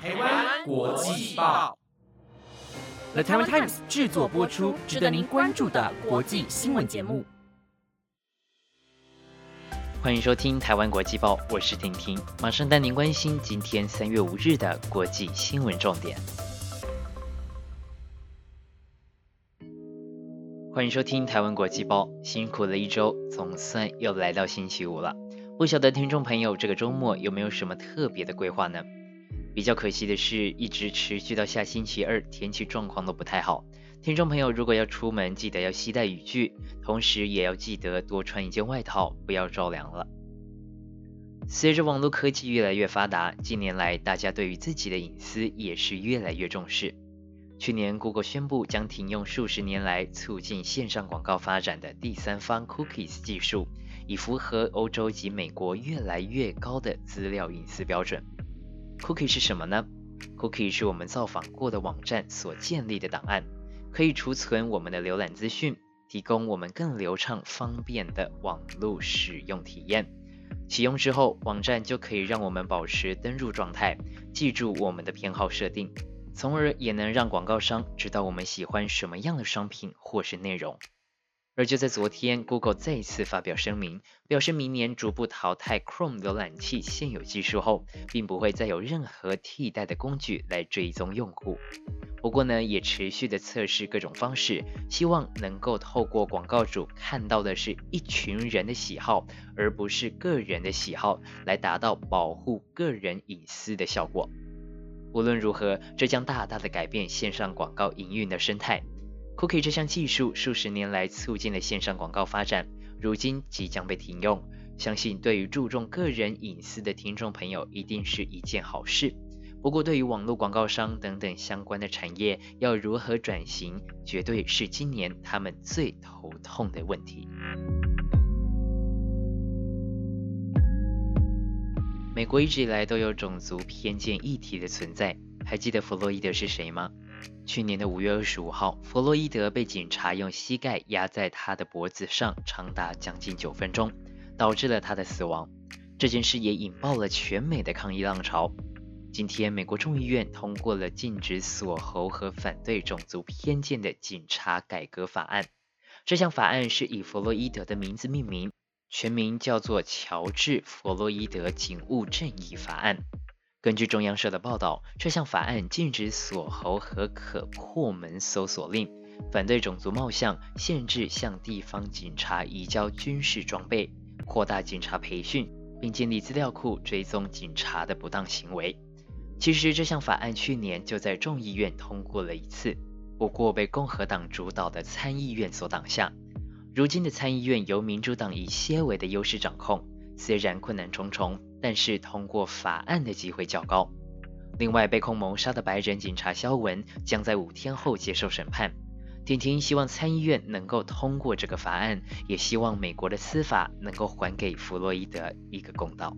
台湾国际报，The Taiwan Times 制作播出，值得您关注的国际新闻节目。欢迎收听《台湾国际报》，我是婷婷，马上带您关心今天三月五日的国际新闻重点。欢迎收听《台湾国际报》，辛苦了一周，总算又来到星期五了。不晓得听众朋友这个周末有没有什么特别的规划呢？比较可惜的是，一直持续到下星期二，天气状况都不太好。听众朋友如果要出门，记得要携带雨具，同时也要记得多穿一件外套，不要着凉了。随着网络科技越来越发达，近年来大家对于自己的隐私也是越来越重视。去年，Google 宣布将停用数十年来促进线上广告发展的第三方 Cookies 技术。以符合欧洲及美国越来越高的资料隐私标准。Cookie 是什么呢？Cookie 是我们造访过的网站所建立的档案，可以储存我们的浏览资讯，提供我们更流畅方便的网络使用体验。启用之后，网站就可以让我们保持登入状态，记住我们的偏好设定，从而也能让广告商知道我们喜欢什么样的商品或是内容。而就在昨天，Google 再次发表声明，表示明年逐步淘汰 Chrome 浏览器现有技术后，并不会再有任何替代的工具来追踪用户。不过呢，也持续的测试各种方式，希望能够透过广告主看到的是一群人的喜好，而不是个人的喜好，来达到保护个人隐私的效果。无论如何，这将大大的改变线上广告营运的生态。Cookie 这项技术数十年来促进了线上广告发展，如今即将被停用，相信对于注重个人隐私的听众朋友一定是一件好事。不过，对于网络广告商等等相关的产业要如何转型，绝对是今年他们最头痛的问题。美国一直以来都有种族偏见议题的存在，还记得弗洛伊德是谁吗？去年的五月二十五号，弗洛伊德被警察用膝盖压在他的脖子上，长达将近九分钟，导致了他的死亡。这件事也引爆了全美的抗议浪潮。今天，美国众议院通过了禁止锁喉和反对种族偏见的警察改革法案。这项法案是以弗洛伊德的名字命名，全名叫做《乔治·弗洛伊德警务正义法案》。根据中央社的报道，这项法案禁止锁喉和可破门搜索令，反对种族貌相，限制向地方警察移交军事装备，扩大警察培训，并建立资料库追踪警察的不当行为。其实这项法案去年就在众议院通过了一次，不过被共和党主导的参议院所挡下。如今的参议院由民主党以些微的优势掌控，虽然困难重重。但是通过法案的机会较高。另外，被控谋杀的白人警察肖文将在五天后接受审判。婷婷希望参议院能够通过这个法案，也希望美国的司法能够还给弗洛伊德一个公道。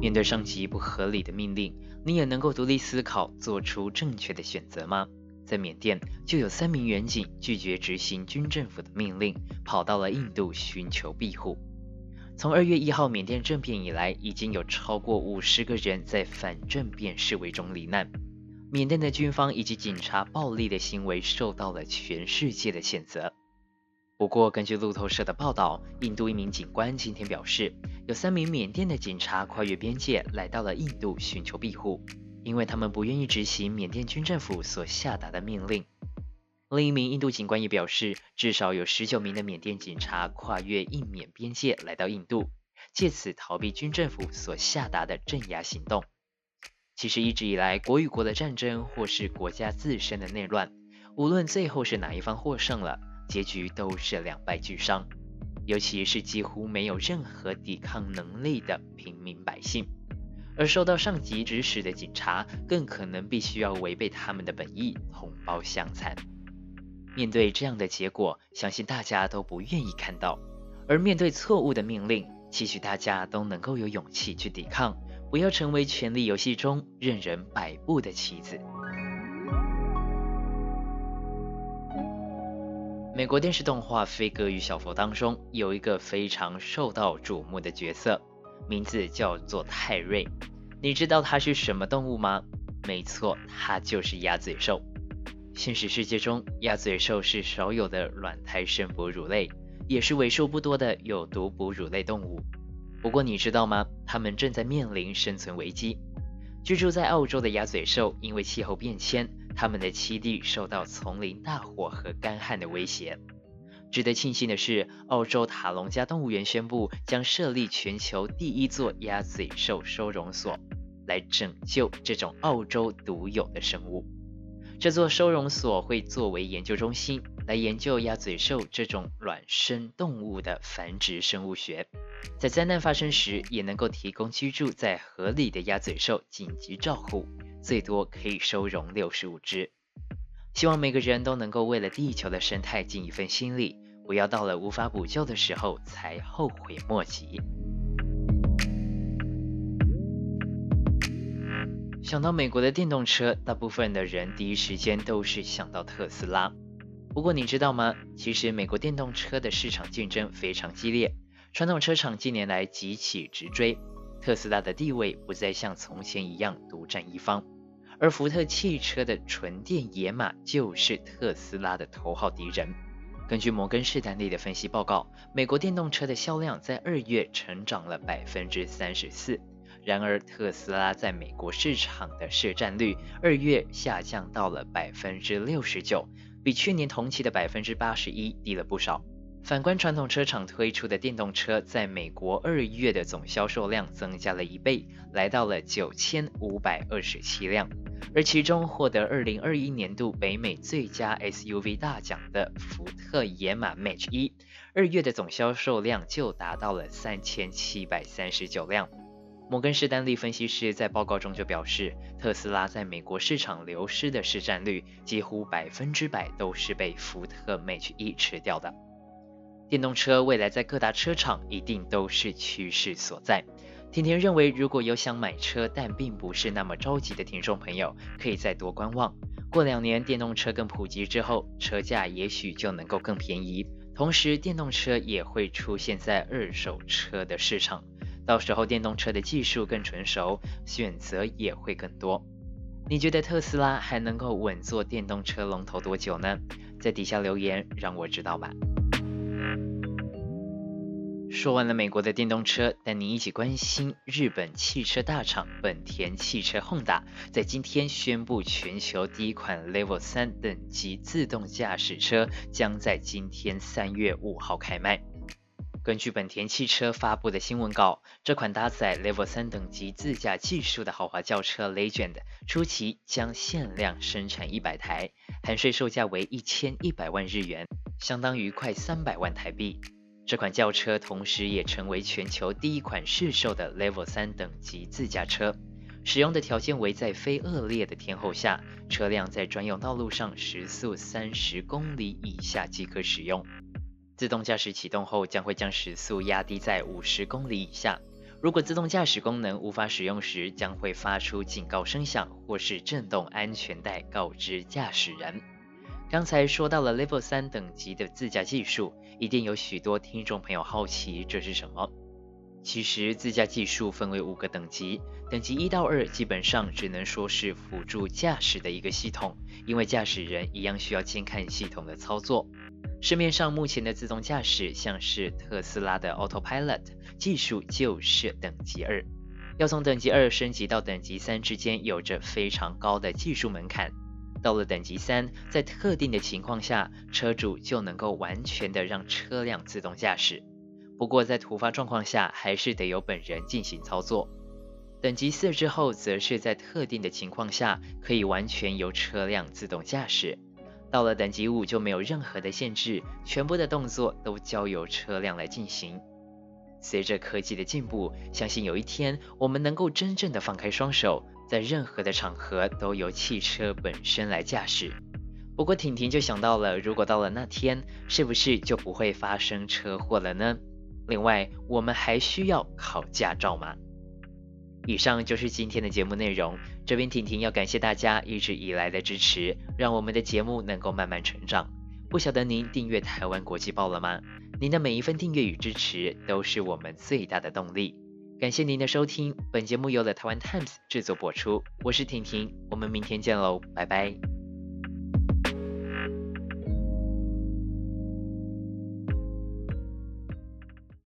面对上级不合理的命令，你也能够独立思考，做出正确的选择吗？在缅甸，就有三名远警拒绝执行军政府的命令，跑到了印度寻求庇护。从二月一号缅甸政变以来，已经有超过五十个人在反政变示威中罹难。缅甸的军方以及警察暴力的行为受到了全世界的谴责。不过，根据路透社的报道，印度一名警官今天表示，有三名缅甸的警察跨越边界来到了印度寻求庇护，因为他们不愿意执行缅甸军政府所下达的命令。另一名印度警官也表示，至少有十九名的缅甸警察跨越印缅边界来到印度，借此逃避军政府所下达的镇压行动。其实一直以来，国与国的战争或是国家自身的内乱，无论最后是哪一方获胜了，结局都是两败俱伤。尤其是几乎没有任何抵抗能力的平民百姓，而受到上级指使的警察，更可能必须要违背他们的本意，同胞相残。面对这样的结果，相信大家都不愿意看到。而面对错误的命令，期许大家都能够有勇气去抵抗，不要成为权力游戏中任人摆布的棋子。美国电视动画《飞哥与小佛》当中有一个非常受到瞩目的角色，名字叫做泰瑞。你知道它是什么动物吗？没错，它就是鸭嘴兽。现实世界中，鸭嘴兽是少有的卵胎生哺乳类，也是为数不多的有毒哺乳类动物。不过你知道吗？它们正在面临生存危机。居住在澳洲的鸭嘴兽，因为气候变迁，它们的栖地受到丛林大火和干旱的威胁。值得庆幸的是，澳洲塔隆加动物园宣布将设立全球第一座鸭嘴兽收容所，来拯救这种澳洲独有的生物。这座收容所会作为研究中心，来研究鸭嘴兽这种卵生动物的繁殖生物学。在灾难发生时，也能够提供居住在河里的鸭嘴兽紧急照护，最多可以收容六十五只。希望每个人都能够为了地球的生态尽一份心力，不要到了无法补救的时候才后悔莫及。想到美国的电动车，大部分的人第一时间都是想到特斯拉。不过你知道吗？其实美国电动车的市场竞争非常激烈。传统车厂近年来急起直追，特斯拉的地位不再像从前一样独占一方，而福特汽车的纯电野马就是特斯拉的头号敌人。根据摩根士丹利的分析报告，美国电动车的销量在二月成长了百分之三十四，然而特斯拉在美国市场的市占率二月下降到了百分之六十九，比去年同期的百分之八十一低了不少。反观传统车厂推出的电动车，在美国二月的总销售量增加了一倍，来到了九千五百二十七辆。而其中获得二零二一年度北美最佳 SUV 大奖的福特野马 Mach 一，二月的总销售量就达到了三千七百三十九辆。摩根士丹利分析师在报告中就表示，特斯拉在美国市场流失的市占率几乎百分之百都是被福特 Mach 一吃掉的。电动车未来在各大车厂一定都是趋势所在。甜甜认为，如果有想买车但并不是那么着急的听众朋友，可以再多观望。过两年电动车更普及之后，车价也许就能够更便宜。同时，电动车也会出现在二手车的市场，到时候电动车的技术更成熟，选择也会更多。你觉得特斯拉还能够稳坐电动车龙头多久呢？在底下留言让我知道吧。说完了美国的电动车，带你一起关心日本汽车大厂本田汽车 Honda 在今天宣布，全球第一款 Level 三等级自动驾驶车将在今天三月五号开卖。根据本田汽车发布的新闻稿，这款搭载 Level 三等级自驾技术的豪华轿车 Legend 初期将限量生产一百台，含税售价为一千一百万日元，相当于快三百万台币。这款轿车同时也成为全球第一款市售的 Level 三等级自驾车，使用的条件为在非恶劣的天候下，车辆在专用道路上时速三十公里以下即可使用。自动驾驶启动后将会将时速压低在五十公里以下。如果自动驾驶功能无法使用时，将会发出警告声响或是震动安全带告知驾驶人。刚才说到了 Level 三等级的自驾技术。一定有许多听众朋友好奇这是什么？其实自驾技术分为五个等级，等级一到二基本上只能说是辅助驾驶的一个系统，因为驾驶人一样需要监看系统的操作。市面上目前的自动驾驶，像是特斯拉的 Autopilot 技术就是等级二，要从等级二升级到等级三之间有着非常高的技术门槛。到了等级三，在特定的情况下，车主就能够完全的让车辆自动驾驶。不过在突发状况下，还是得由本人进行操作。等级四之后，则是在特定的情况下，可以完全由车辆自动驾驶。到了等级五，就没有任何的限制，全部的动作都交由车辆来进行。随着科技的进步，相信有一天我们能够真正的放开双手。在任何的场合都由汽车本身来驾驶。不过婷婷就想到了，如果到了那天，是不是就不会发生车祸了呢？另外，我们还需要考驾照吗？以上就是今天的节目内容。这边婷婷要感谢大家一直以来的支持，让我们的节目能够慢慢成长。不晓得您订阅台湾国际报了吗？您的每一份订阅与支持都是我们最大的动力。感谢您的收听，本节目由 The Taiwan Times 制作播出，我是婷婷，我们明天见喽，拜拜。